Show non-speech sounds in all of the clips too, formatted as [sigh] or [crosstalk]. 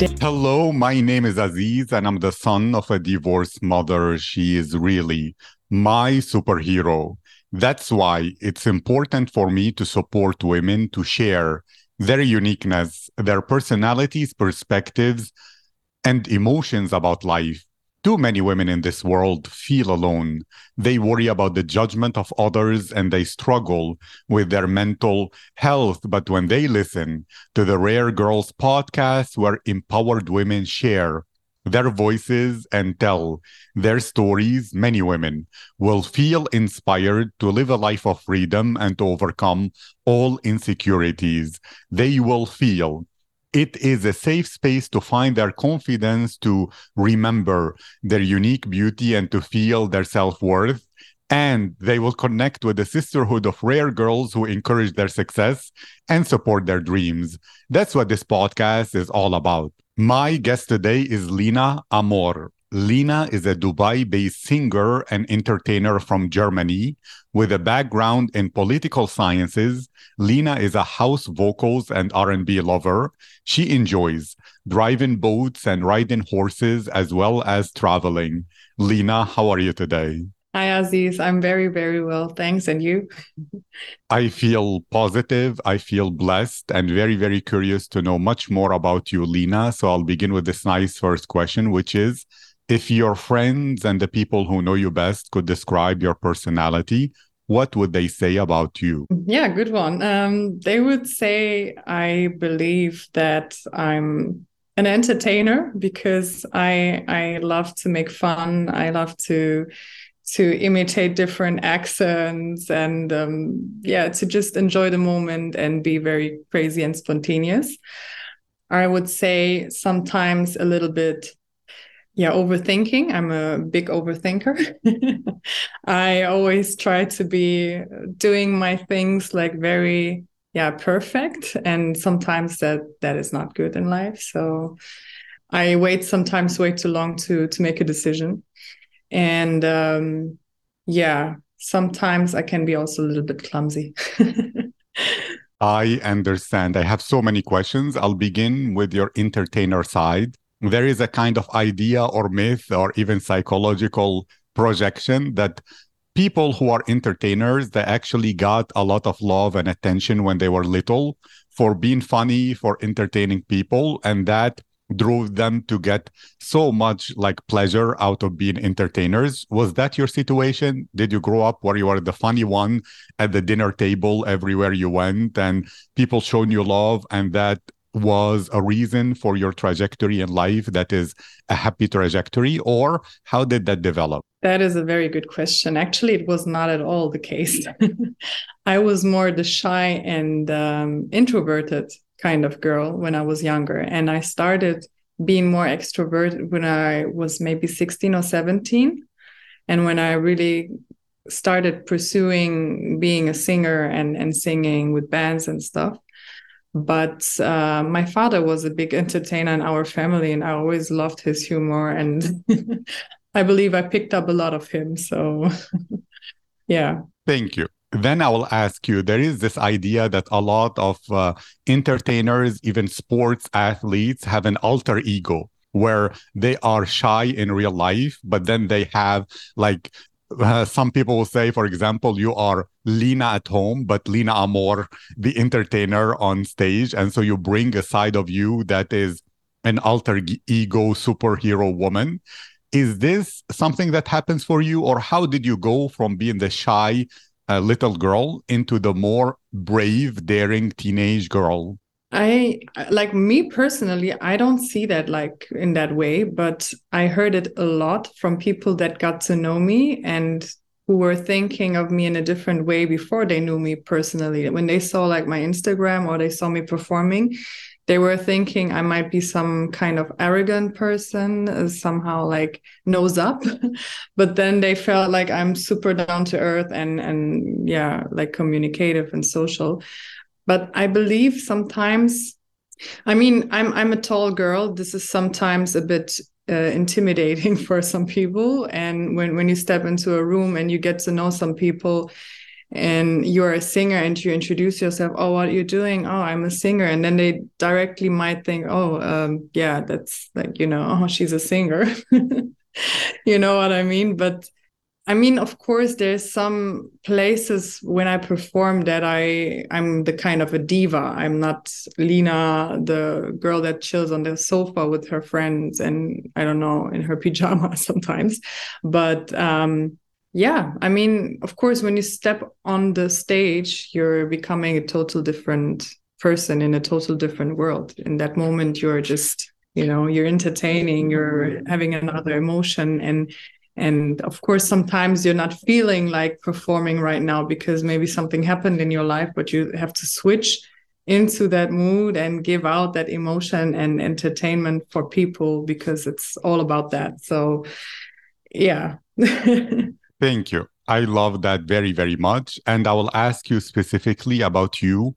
Hello, my name is Aziz, and I'm the son of a divorced mother. She is really my superhero. That's why it's important for me to support women to share their uniqueness, their personalities, perspectives, and emotions about life. Too many women in this world feel alone. They worry about the judgment of others and they struggle with their mental health. But when they listen to the Rare Girls podcast, where empowered women share their voices and tell their stories, many women will feel inspired to live a life of freedom and to overcome all insecurities. They will feel it is a safe space to find their confidence, to remember their unique beauty, and to feel their self worth. And they will connect with the sisterhood of rare girls who encourage their success and support their dreams. That's what this podcast is all about. My guest today is Lina Ammor. Lina is a Dubai-based singer and entertainer from Germany with a background in political sciences. Lina is a house vocals and R&B lover. She enjoys driving boats and riding horses as well as traveling. Lina, how are you today? Hi, Aziz. I'm very, very well. Thanks. And you? [laughs] I feel positive. I feel blessed and very, very curious to know much more about you, Lina. So I'll begin with this nice first question, which is if your friends and the people who know you best could describe your personality, what would they say about you? Yeah, good one. Um, they would say I believe that I'm an entertainer because I I love to make fun. I love to to imitate different accents and um, yeah, to just enjoy the moment and be very crazy and spontaneous. I would say sometimes a little bit yeah overthinking. I'm a big overthinker. [laughs] I always try to be doing my things like very yeah perfect and sometimes that that is not good in life. So i wait sometimes way too long to to make a decision. And um yeah sometimes i can be also a little bit clumsy. [laughs] I understand. I have so many questions. I'll begin with your entertainer side there is a kind of idea or myth or even psychological projection that people who are entertainers they actually got a lot of love and attention when they were little for being funny for entertaining people and that drove them to get so much like pleasure out of being entertainers. Was that your situation? Did you grow up where you were the funny one at the dinner table everywhere you went and people showing you love and that was a reason for your trajectory in life that is a happy trajectory or how did that develop? That is a very good question. Actually it was not at all the case. [laughs] I was more the shy and um, introverted kind of girl when i was younger and i started being more extroverted when i was maybe 16 or 17 and when i really started pursuing being a singer and, and singing with bands and stuff but uh, my father was a big entertainer in our family and i always loved his humor and [laughs] i believe i picked up a lot of him so [laughs] yeah. Thank you. Then i will ask you there is this idea that a lot of uh, entertainers even sports athletes have an alter ego where they are shy in real life but then they have like uh, some people will say, for example, you are Lina at home, but Lina Ammor, the entertainer on stage. And so you bring a side of you that is an alter ego superhero woman. Is this something that happens for you, or how did you go from being the shy uh, little girl into the more brave, daring teenage girl? I like me personally, I don't see that like in that way, but I heard it a lot from people that got to know me and who were thinking of me in a different way before they knew me personally. When they saw like my Instagram or they saw me performing, they were thinking I might be some kind of arrogant person, uh, somehow like nose up. [laughs] but then they felt like I'm super down to earth and and yeah, like communicative and social but i believe sometimes i mean i'm i'm a tall girl. This is sometimes a bit uh, intimidating [laughs] for some people. And when when you step into a room and you get to know some people and you're a singer and you introduce yourself oh what are you doing? Oh i'm a singer. And then they directly might think oh um, yeah that's like you know [laughs] oh she's a singer. [laughs] You know what i mean? But i mean of course there's some places when i perform that i i'm the kind of a diva. I'm not Lina the girl that chills on the sofa with her friends and i don't know in her [laughs] pajamas sometimes. But um yeah i mean of course when you step on the stage you're becoming a total different person in a total different world. In that moment you're just you know you're entertaining you're having another emotion. And and of course sometimes you're not feeling like performing right now because maybe something happened in your life but you have to switch into that mood and give out that emotion and entertainment for people because it's all about that so yeah [laughs] Thank you. I love that very, very much. And I will ask you specifically about you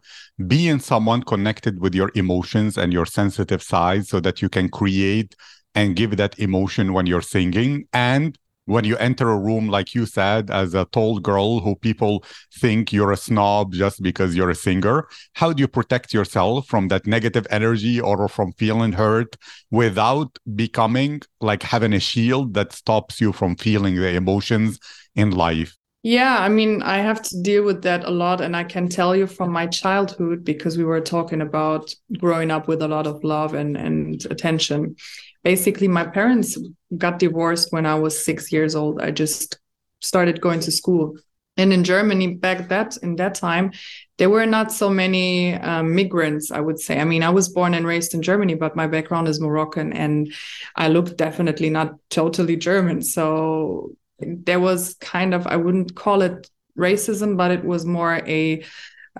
being someone connected with your emotions and your sensitive side so that you can create and give that emotion when you're singing. And when you enter a room, like you said, as a tall girl who people think you're a snob just because you're a singer, how do you protect yourself from that negative energy or from feeling hurt without becoming like having a shield that stops you from feeling the emotions in life? Yeah, I mean, I have to deal with that a lot. And I can tell you from my childhood, because we were talking about growing up with a lot of love and, and attention basically my parents got divorced when I was six years old. I just started going to school. And in Germany back that in that time, there were not so many um, migrants. I would say. I mean, I was born and raised in Germany, but my background is Moroccan, and I look definitely not totally German. So there was kind of I wouldn't call it racism, but it was more a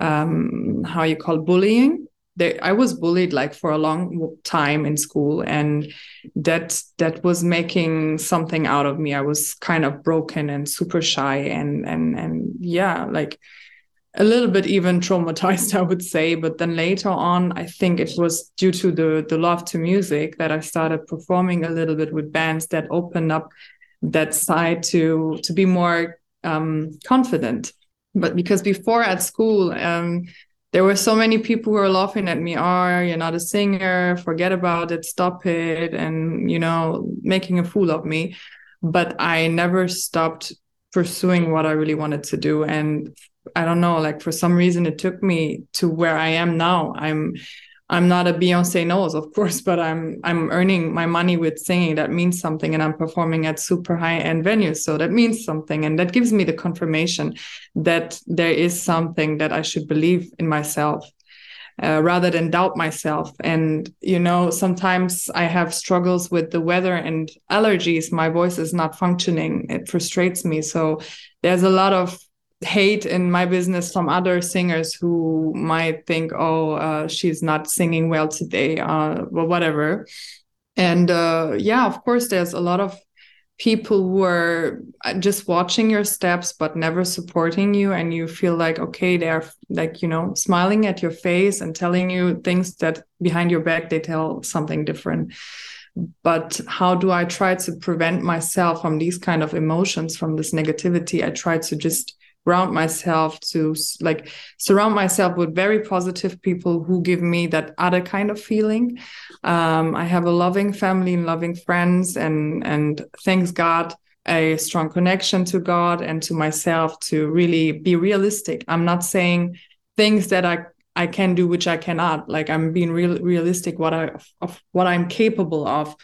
um, how you call bullying I was bullied like for a long time in school, and that that was making something out of me. I was kind of broken and super shy, and and and yeah, like a little bit even [laughs] traumatized, I would say. But then later on, I think it was due to the the love to music that I started performing a little bit with bands that opened up that side to to be more um, confident. But because before at school, um, there were so many people who were laughing at me oh you're not a singer forget about it stop it and you know making a fool of me. But i never stopped pursuing what i really wanted to do. And i don't know like for some reason it took me to where i am now. I'm I'm not a Beyonce Knowles, of course, but I'm I'm earning my money with singing. That means something, and I'm performing at super high end venues, so that means something, and that gives me the confirmation that there is something that I should believe in myself. Uh, rather than doubt myself. And, you know, sometimes I have struggles with the weather and allergies. My voice is not functioning. It frustrates me. So there's a lot of hate in my business from other singers who might think, oh, uh, she's not singing well today, uh, or whatever. And uh, yeah, of course, there's a lot of people who are uh, just watching your steps but never supporting you. And you feel like okay they're like you know smiling at your face and telling you things that behind your back they tell something different. But how do i try to prevent myself from these kind of emotions from this negativity? I try to just ground myself to like surround myself with very positive people who give me that other kind of feeling. Um, i have a loving family and loving friends and and thanks god a strong connection to god and to myself to really be realistic. I'm not saying things that i i can do which i cannot. Like i'm being real realistic what i of what i'm capable of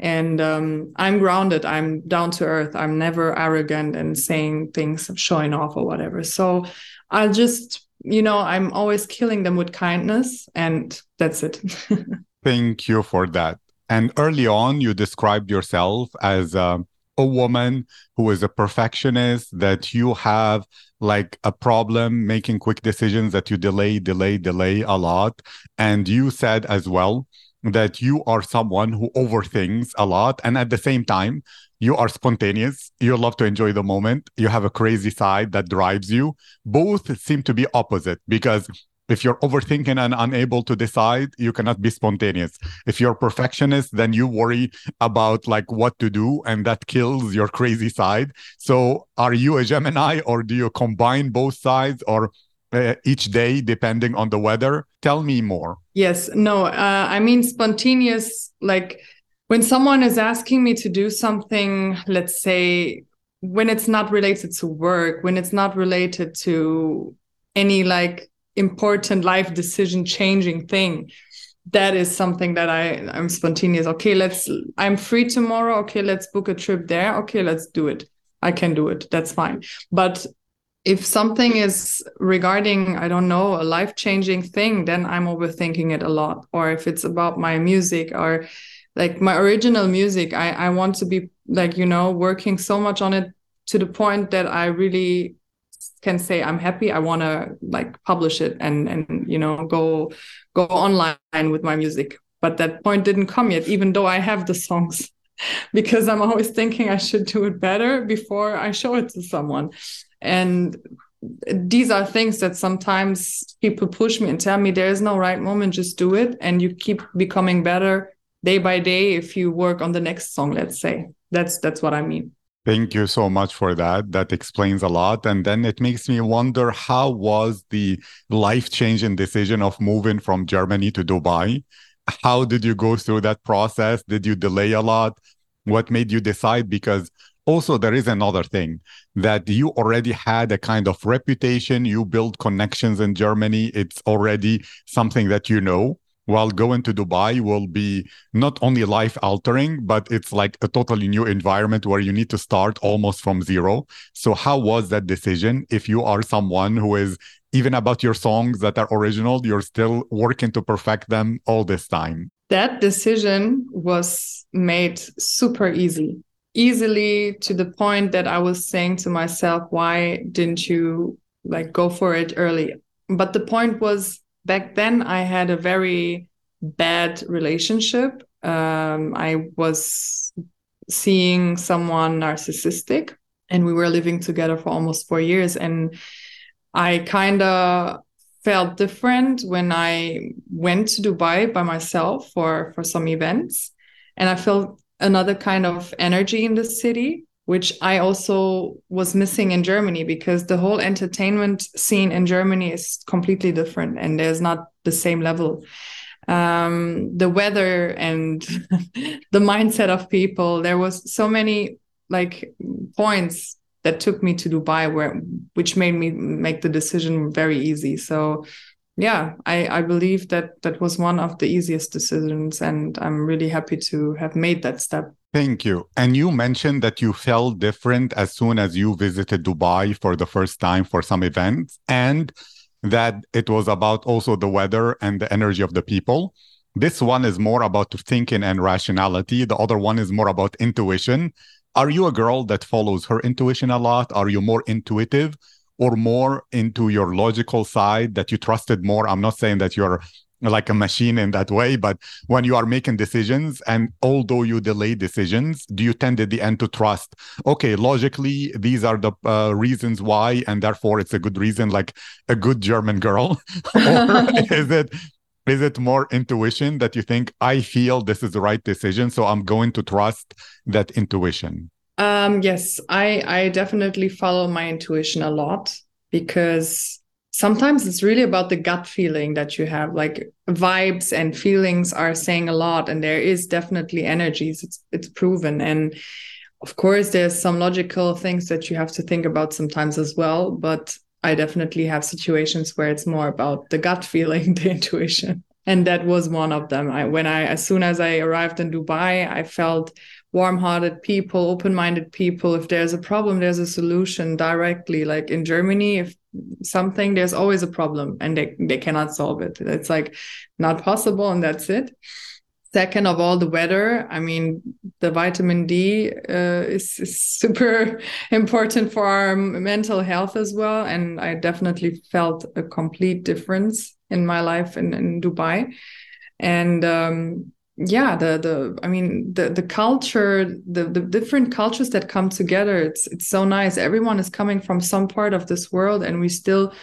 and um, i'm grounded. I'm down to earth. I'm never arrogant and saying things showing off or whatever. So i'll just you know i'm always killing them with kindness and that's it. [laughs] Thank you for that. And early on you described yourself as a, a woman who is a perfectionist that you have like a problem making quick decisions that you delay delay delay a lot. And you said as well that you are someone who overthinks a lot and at the same time you are spontaneous you love to enjoy the moment you have a crazy side that drives you both seem to be opposite because if you're overthinking and unable to decide, you cannot be spontaneous. If you're perfectionist, then you worry about like what to do and that kills your crazy side. So are you a Gemini or do you combine both sides or uh, each day depending on the weather? Tell me more. Yes, no, uh, I mean spontaneous like when someone is asking me to do something, let's say when it's not related to work, when it's not related to any like important life decision changing thing that is something that i i'm spontaneous. Okay let's i'm free tomorrow. Okay let's book a trip there. Okay let's do it. I can do it. That's fine. But if something is regarding i don't know a life changing thing then i'm overthinking it a lot. Or if it's about my music or like my original music i i want to be like you know working so much on it to the point that i really can say i'm happy. I want to like publish it and and you know go go online with my music. But that point didn't come yet even though i have the songs [laughs] because i'm always thinking i should do it better before i show it to someone and these are things that sometimes people push me and tell me there is no right moment just do it and you keep becoming better day by day if you work on the next song let's say that's that's what i mean Thank you so much for that. That explains a lot. And then it makes me wonder how was the life changing decision of moving from Germany to Dubai? How did you go through that process? Did you delay a lot? What made you decide? Because also there is another thing that you already had a kind of reputation you build connections in germany it's already something that you know while going to Dubai will be not only life altering, but it's like a totally new environment where you need to start almost from zero. So, how was that decision? If you are someone who is even about your songs that are original, you're still working to perfect them all this time? That decision was made super easy, easily to the point that I was saying to myself, why didn't you like go for it early? But the point was back then I had a very bad relationship. Um, I was seeing someone narcissistic, and we were living together for almost four years. And I kind of felt different when I went to Dubai by myself for for some events, and I felt another kind of energy in the city which I also was missing in Germany because the whole entertainment scene in Germany is completely different and there's not the same level. Um, the weather and [laughs] the mindset of people, there was so many like points that took me to Dubai where which made me make the decision very easy. So yeah, I, I believe that that was one of the easiest decisions and I'm really happy to have made that step. Thank you. And you mentioned that you felt different as soon as you visited Dubai for the first time for some events, and that it was about also the weather and the energy of the people. This one is more about thinking and rationality. The other one is more about intuition. Are you a girl that follows her intuition a lot? Are you more intuitive or more into your logical side that you trusted more? I'm not saying that you're like a machine in that way but when you are making decisions and although you delay decisions do you tend at the end to trust okay logically these are the uh, reasons why and therefore it's a good reason like a good german girl [laughs] or [laughs] is it is it more intuition that you think i feel this is the right decision so i'm going to trust that intuition um yes i i definitely follow my intuition a lot because sometimes it's really about the gut feeling that you have like vibes and feelings are saying a lot and there is definitely energies it's it's proven. And of course there's some logical things that you have to think about sometimes as well but i definitely have situations where it's more about the gut feeling [laughs] the intuition. And that was one of them. I, when i as soon as i arrived in dubai i felt warm-hearted people open-minded people. If there's a problem there's a solution directly. Like in germany if something there's always a problem and they, they cannot solve it. It's like not possible and that's it second of all the weather. I mean the vitamin d uh, is, is, super [laughs] important for our mental health as well. And i definitely felt a complete difference in my life in, in dubai. And um, yeah the the i mean the the culture the the different cultures that come together it's it's so nice. Everyone is coming from some part of this world and we still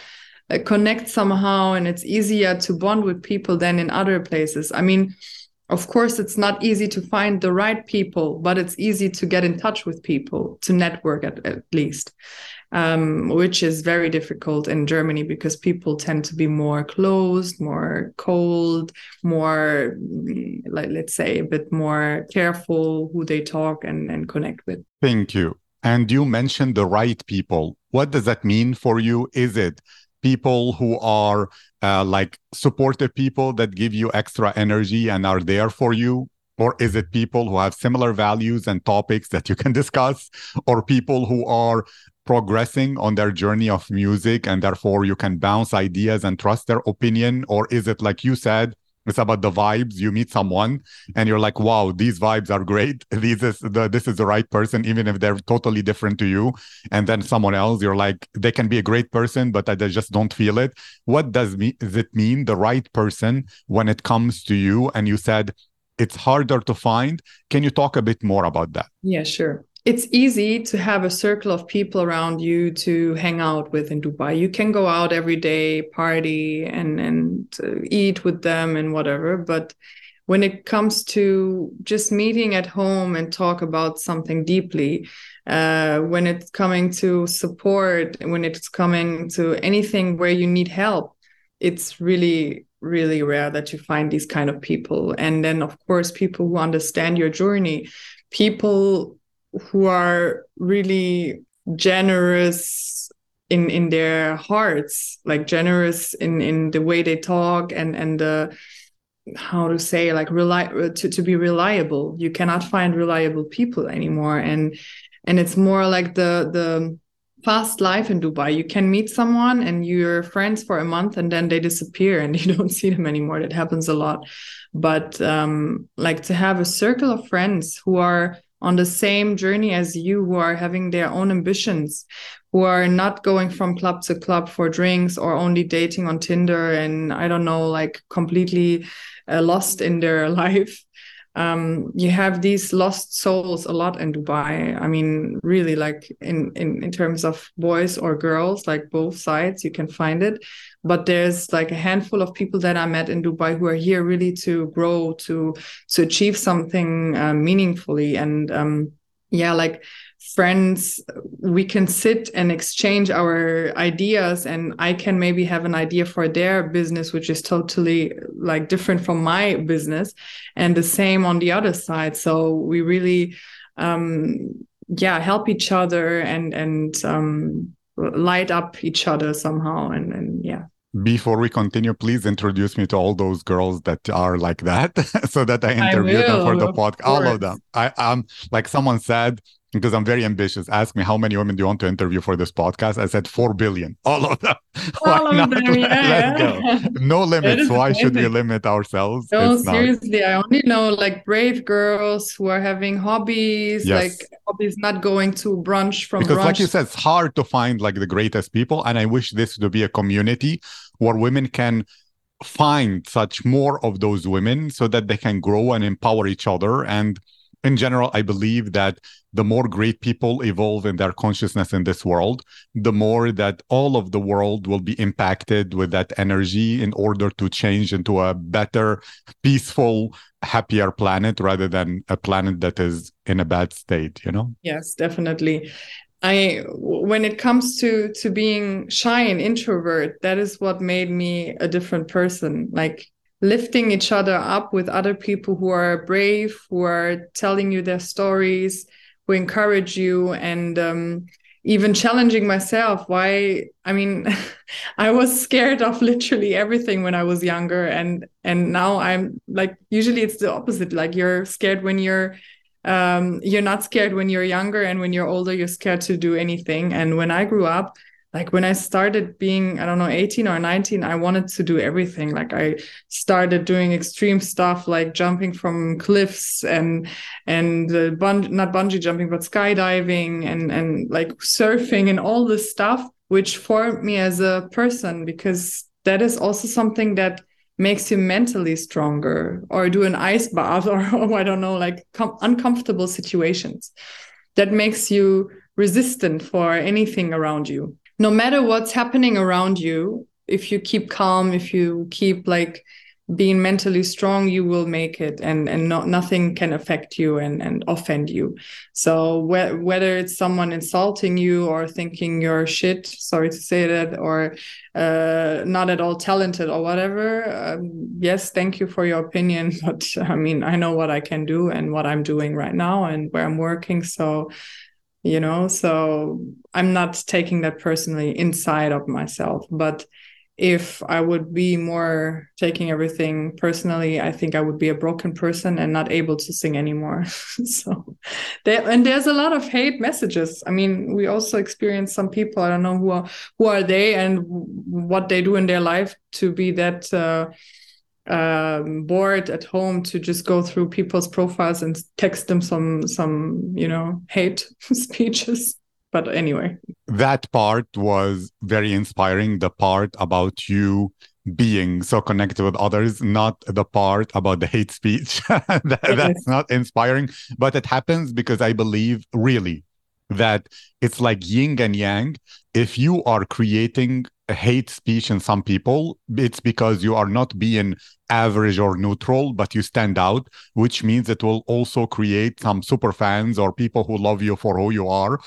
uh, connect somehow and it's easier to bond with people than in other places. I mean of course it's not easy to find the right people but it's easy to get in touch with people to network at, at least um, which is very difficult in germany because people tend to be more closed more cold more mm, like let's say a bit more careful who they talk and, and connect with. Thank you. And you mentioned the right people. What does that mean for you? Is it people who are uh, like supportive people that give you extra energy and are there for you? Or is it people who have similar values and topics that you can [laughs] discuss? Or people who are progressing on their journey of music and therefore you can bounce ideas and trust their opinion? Or is it like you said, it's about the vibes. You meet someone and you're like, wow, these vibes are great. [laughs] This is the this is the right person, even if they're totally different to you. And then someone else, you're like, they can be a great person, but I just don't feel it. What does me does it mean the right person when it comes to you? And you said it's harder to find. Can you talk a bit more about that? Yeah, sure it's easy to have a circle of people around you to hang out with in Dubai. You can go out every day, party, and and uh, eat with them and whatever. But when it comes to just meeting at home and talk about something deeply, uh, when it's coming to support, when it's coming to anything where you need help, it's really really rare that you find these kind of people. And then of course people who understand your journey, people who are really generous in in their hearts like generous in in the way they talk and and the how to say like rely to, to be reliable. You cannot find reliable people anymore. And and it's more like the the fast life in dubai. You can meet someone and you're friends for a month and then they disappear and [laughs] you don't see them anymore. That happens a lot. But um like to have a circle of friends who are on the same journey as you who are having their own ambitions who are not going from club to club for drinks or only dating on tinder and i don't know like completely uh, lost in their [laughs] life um, you have these lost souls a lot in Dubai. I mean, really, like in, in in terms of boys or girls, like both sides, you can find it. But there's like a handful of people that I met in Dubai who are here really to grow, to to achieve something uh, meaningfully, and um, yeah, like friends we can sit and exchange our ideas and i can maybe have an idea for their business which is totally like different from my business and the same on the other side so we really um yeah help each other and and um light up each other somehow and and yeah before we continue, please introduce me to all those girls that are like that [laughs] so that I interview I them for the podcast. All of them. I am um, like someone said, because I'm very ambitious. Ask me how many women do you want to interview for this podcast? I said four billion. [laughs] All of them. [laughs] All Why not? Them, yeah. [laughs] Let's go. No limits. Why should we limit ourselves? No, it's seriously. Not. I only know like brave girls who are having hobbies, yes. like hobbies not going to brunch from because, brunch. like you said, it's hard to find like the greatest people, and I wish this to be a community where women can find such more of those women so that they can grow and empower each other and in general, I believe that the more great people evolve in their consciousness in this world, the more that all of the world will be impacted with that energy in order to change into a better, peaceful, happier planet rather than a planet that is in a bad state, you know? Yes, definitely. I when it comes to to being shy and introvert, that is what made me a different person. Like lifting each other up with other people who are brave, who are telling you their stories, who encourage you, and um, even challenging myself. Why? I mean, [laughs] I was scared of literally everything when I was younger, and and now I'm like usually it's the opposite. Like you're scared when you're um, you're not scared when you're younger, and when you're older, you're scared to do anything. And when I grew up, like when I started being, I don't know, 18 or 19, I wanted to do everything. Like I started doing extreme stuff like jumping from cliffs and and uh, bung- not bungee jumping, but skydiving and and like surfing and all this stuff, which formed me as a person because that is also something that makes you mentally stronger or do an ice bath [laughs] or, or I don't know, like com- uncomfortable situations that makes you resistant for anything around you no matter what's happening around you if you keep calm if you keep like being mentally strong you will make it and and not nothing can affect you and and offend you. So wh- whether it's someone insulting you or thinking you're shit sorry to say that or uh, not at all talented or whatever um, yes thank you for your opinion [laughs] but i mean i know what i can do and what i'm doing right now and where i'm working so you know so i'm not taking that personally inside of myself but if I would be more taking everything personally, I think I would be a broken person and not able to sing anymore. [laughs] so there and there's a lot of hate messages. I mean, we also experience some people, I don't know who are who are they and what they do in their life to be that uh, um, bored at home to just go through people's profiles and text them some some you know hate [laughs] speeches. But anyway. That part was very inspiring the part about you being so connected with others not the part about the hate speech. [laughs] That, that's not inspiring but it happens because i believe really that it's like yin and yang. If you are creating hate speech in some people it's because you are not being average or neutral but you stand out which means it will also create some super fans or people who love you for who you are.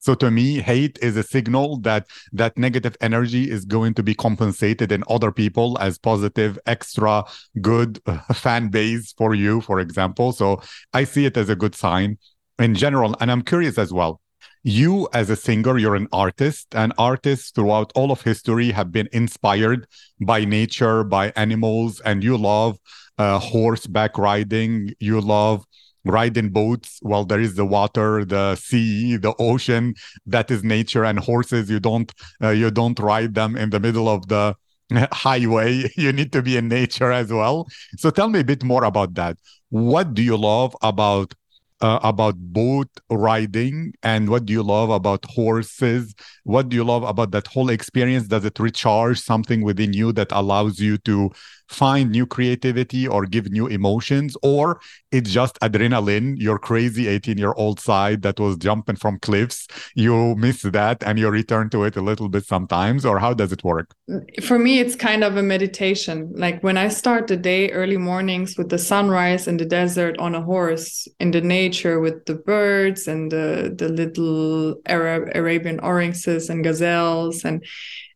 So to me, hate is a signal that that negative energy is going to be compensated in other people as positive, extra good [laughs] fan base for you, for example. So I see it as a good sign in general. And I'm curious as well. You, as a singer, you're an artist, and artists throughout all of history have been inspired by nature, by animals, and you love uh, horseback riding. You love riding boats well there is the water the sea the ocean that is nature and horses you don't uh, you don't ride them in the middle of the [laughs] highway [laughs] you need to be in nature as well so tell me a bit more about that what do you love about uh, about boat riding and what do you love about horses? What do you love about that whole experience? Does it recharge something within you that allows you to find new creativity or give new emotions or it's just adrenaline your crazy 18 year old side that was jumping from cliffs. You miss that and you return to it a little bit sometimes or how does it work? For me it's kind of a meditation. Like when i start the day early mornings with the sunrise in the desert on a horse in the nature with the birds and the the little arab arabian oryxes and gazelles and and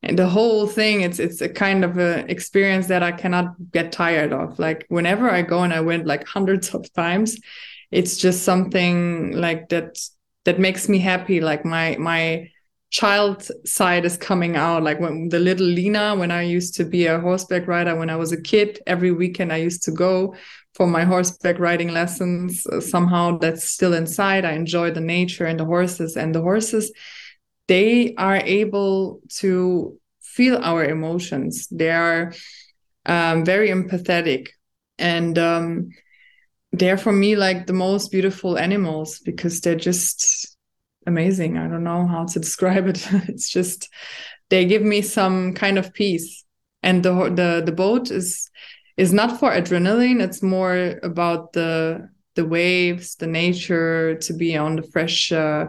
the whole thing it's it's a kind of a experience that i cannot get tired of. Like whenever i go and i went like hundreds of times it's just something like that that makes me happy. Like my my child side is coming out. Like when the little Lina when i used to be a horseback rider when i was a kid every weekend i used to go for my horseback riding lessons. Uh, somehow that's still inside. I enjoy the nature and the horses and the horses they are able to feel our emotions. They are um, very empathetic, and um, they're for me like the most beautiful animals because they're just amazing. I don't know how to [laughs] describe it. it's just they give me some kind of peace, and the the the boat is is not for adrenaline. It's more about the the waves, the nature, to be on the fresh. Uh,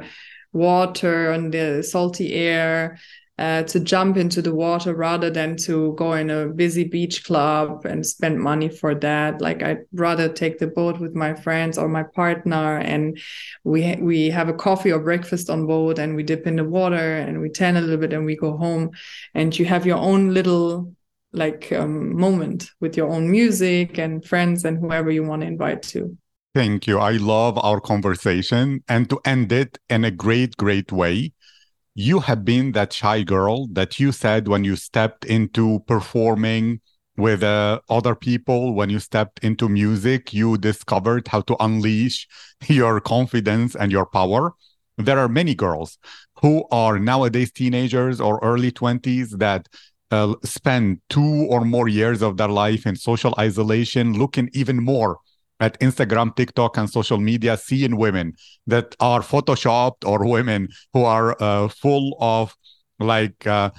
water and the salty air uh, to jump into the water rather than to go in a busy beach club and spend money for that. Like I'd rather take the boat with my friends or my partner, and we we have a coffee or breakfast on board, and we dip in the water and we tan a little bit, and we go home, and you have your own little like um, moment with your own music and friends and whoever you want to invite to. Thank you. I love our conversation. And to end it in a great, great way, you have been that shy girl that you said when you stepped into performing with uh, other people, when you stepped into music, you discovered how to unleash [laughs] your confidence and your power. There are many girls who are nowadays teenagers or early 20s that uh, spend two or more years of their life in social isolation, looking even more at Instagram, TikTok, and social media, seeing women that are photoshopped or women who are uh, full of like uh,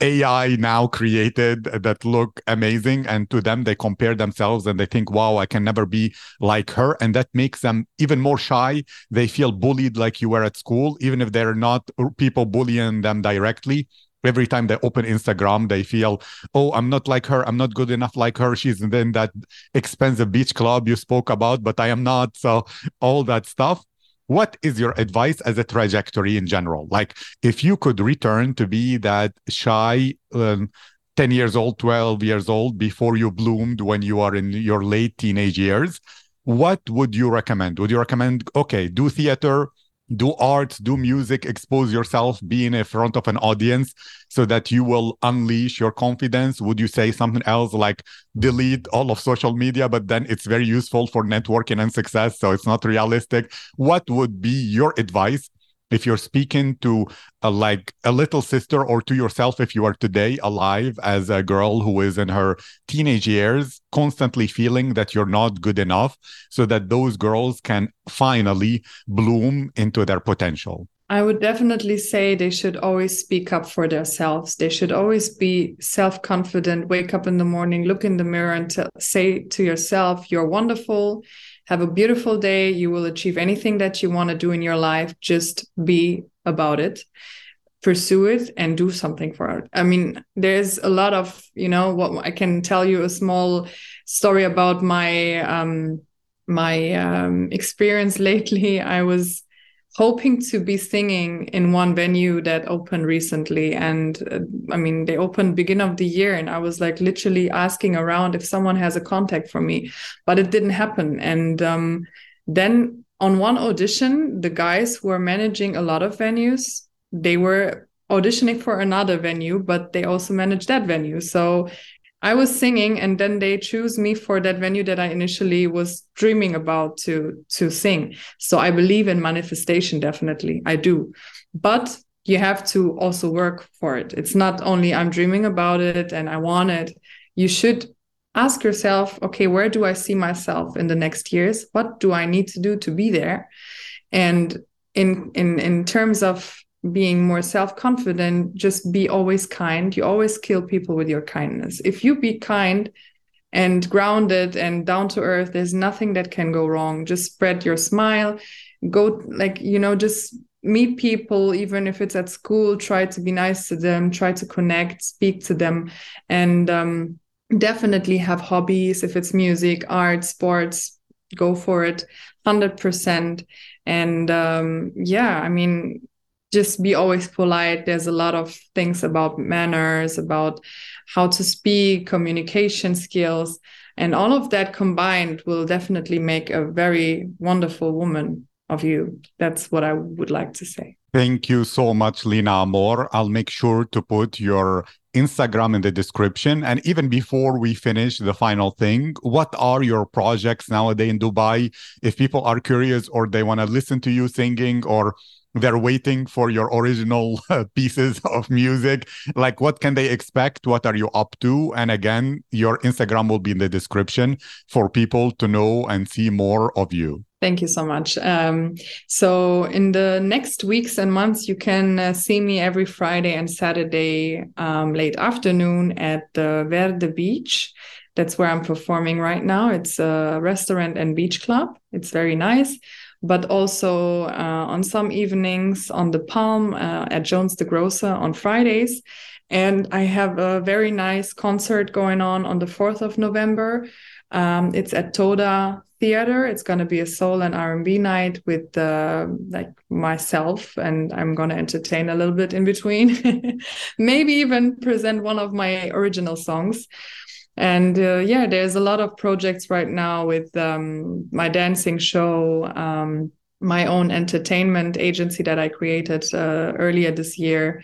AI now created that look amazing. And to them, they compare themselves and they think, wow, I can never be like her. And that makes them even more shy. They feel bullied like you were at school, even if they're not people bullying them directly every time they open Instagram, they feel, oh, I'm not like her. I'm not good enough like her. She's in that expensive beach club you spoke about, but I am not. So all that stuff. What is your advice as a trajectory in general? Like, if you could return to be that shy, um, 10 years old, 12 years old, before you bloomed when you are in your late teenage years, what would you recommend? Would you recommend, okay, do theater, do art, do music, expose yourself, be in front of an audience so that you will unleash your confidence? Would you say something else like delete all of social media, but then it's very useful for networking and success, so it's not realistic? What would be your advice if you're speaking to a, like a little sister or to yourself if you are today alive as a girl who is in her teenage years constantly feeling that you're not good enough so that those girls can finally bloom into their potential I would definitely say they should always speak up for themselves. They should always be self confident, wake up in the morning, look in the mirror, and t- say to yourself, You're wonderful. Have a beautiful day. You will achieve anything that you want to do in your life. Just be about it, pursue it, and do something for it. I mean, there's a lot of, you know, what I can tell you a small story about my um my um experience [laughs] lately. I was hoping to be singing in one venue that opened recently. And uh, i mean they opened beginning of the year and i was like literally asking around if someone has a contact for me but it didn't happen. And um, then on one audition the guys who are managing a lot of venues they were auditioning for another venue but they also managed that venue. So I was singing and then they choose me for that venue that I initially was dreaming about to to sing. So I believe in manifestation definitely. I do. But you have to also work for it. It's not only I'm dreaming about it and I want it. You should ask yourself, okay, where do I see myself in the next years? What do I need to do to be there? And in in in terms of being more self-confident just be always kind. You always kill people with your kindness. If you be kind and grounded and down to earth there's nothing that can go wrong. Just spread your smile. Go like you know just meet people even if it's at school. Try to be nice to them. Try to connect speak to them. And um, definitely have hobbies. If it's music art sports go for it. 100% and um, yeah i mean just be always polite. There's a lot of things about manners, about how to speak, communication skills, and all of that combined will definitely make a very wonderful woman of you. That's what I would like to say. Thank you so much, Lina Ammor. I'll make sure to put your Instagram in the description. And even before we finish the final thing, what are your projects nowadays in Dubai? If people are curious or they want to listen to you singing or they're waiting for your original uh, [laughs] pieces of music like what can they expect what are you up to and again your instagram will be in the description for people to know and see more of you Thank you so much. Um, so, in the next weeks and months, you can uh, see me every Friday and Saturday um, late afternoon at the Verde Beach. That's where I'm performing right now. It's a restaurant and beach club. It's very nice but also uh, on some evenings on the Palm uh, at Jones the Grocer on Fridays. And I have a very nice concert going on on the 4th of November. Um, it's at Toda Theater. It's going to be a soul and R&B night with uh, like myself, and I'm going to entertain a little bit in between. [laughs] Maybe even present one of my original songs and uh, yeah there's a lot of projects right now with um, my dancing show um, my own entertainment agency that i created uh, earlier this year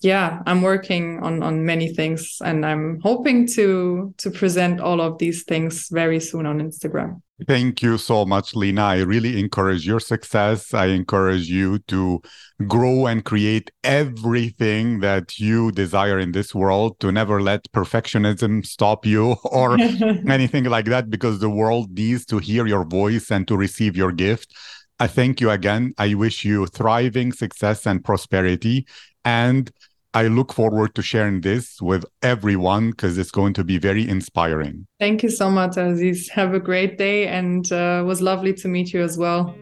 yeah i'm working on on many things and i'm hoping to to present all of these things very soon on instagram thank you so much lina i really encourage your success i encourage you to grow and create everything that you desire in this world to never let perfectionism stop you [laughs] or [laughs] anything like that because the world needs to hear your voice and to receive your gift I thank you again. I wish you thriving success and prosperity. And I look forward to sharing this with everyone because it's going to be very inspiring. Thank you so much, Aziz. Have a great day and uh, was lovely to meet you as well.